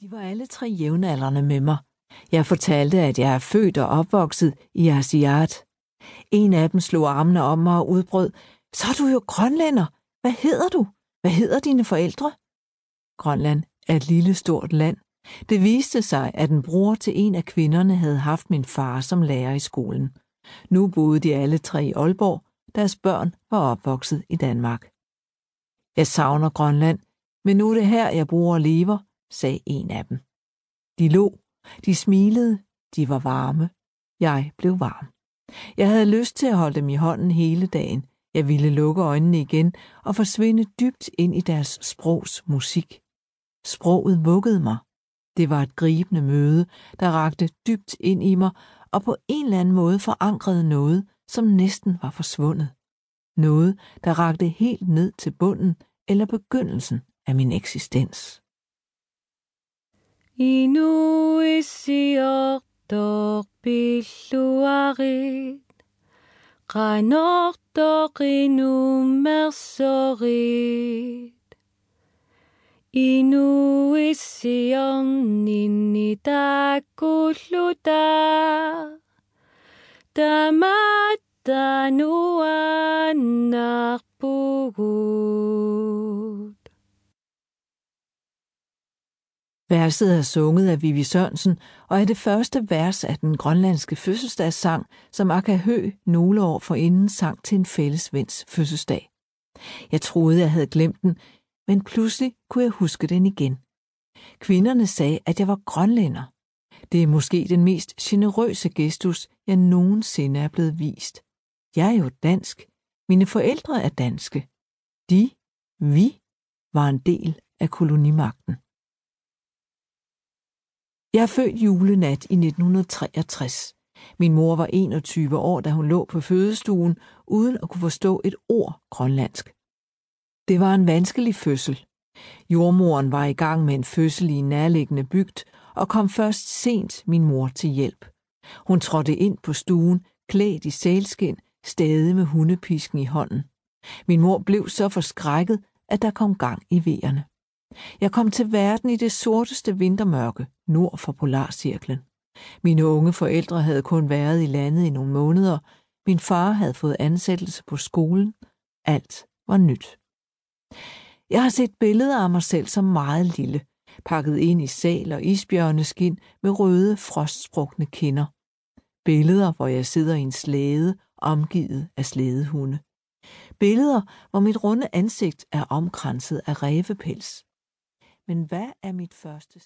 De var alle tre jævnaldrende med mig. Jeg fortalte, at jeg er født og opvokset i Asiat. En af dem slog armene om mig og udbrød, så er du jo grønlænder. Hvad hedder du? Hvad hedder dine forældre? Grønland er et lille stort land. Det viste sig, at en bror til en af kvinderne havde haft min far som lærer i skolen. Nu boede de alle tre i Aalborg. Deres børn var opvokset i Danmark. Jeg savner Grønland, men nu er det her, jeg bor og lever, sagde en af dem. De lå, de smilede, de var varme. Jeg blev varm. Jeg havde lyst til at holde dem i hånden hele dagen. Jeg ville lukke øjnene igen og forsvinde dybt ind i deres sprogs musik. Sproget vuggede mig. Det var et gribende møde, der rakte dybt ind i mig og på en eller anden måde forankrede noget, som næsten var forsvundet. Noget, der rakte helt ned til bunden eller begyndelsen af min eksistens. inuissiortoq pilluarit qanortoq inummersorit inuissiorninni tamattanuannarpugut Verset er sunget af Vivi Sørensen og er det første vers af den grønlandske fødselsdagssang, som Akahø nogle år forinden sang til en fælles vens fødselsdag. Jeg troede, jeg havde glemt den, men pludselig kunne jeg huske den igen. Kvinderne sagde, at jeg var grønlænder. Det er måske den mest generøse gestus, jeg nogensinde er blevet vist. Jeg er jo dansk. Mine forældre er danske. De, vi, var en del af kolonimagten. Jeg er født julenat i 1963. Min mor var 21 år, da hun lå på fødestuen, uden at kunne forstå et ord grønlandsk. Det var en vanskelig fødsel. Jordmoren var i gang med en fødsel i en nærliggende bygd, og kom først sent min mor til hjælp. Hun trådte ind på stuen, klædt i sælskin, stadig med hundepisken i hånden. Min mor blev så forskrækket, at der kom gang i vejerne. Jeg kom til verden i det sorteste vintermørke, nord for Polarcirklen. Mine unge forældre havde kun været i landet i nogle måneder. Min far havde fået ansættelse på skolen. Alt var nyt. Jeg har set billeder af mig selv som meget lille, pakket ind i sal og isbjørneskin med røde, frostsprukne kinder. Billeder, hvor jeg sidder i en slæde, omgivet af slædehunde. Billeder, hvor mit runde ansigt er omkranset af revepels. Men hvad er mit første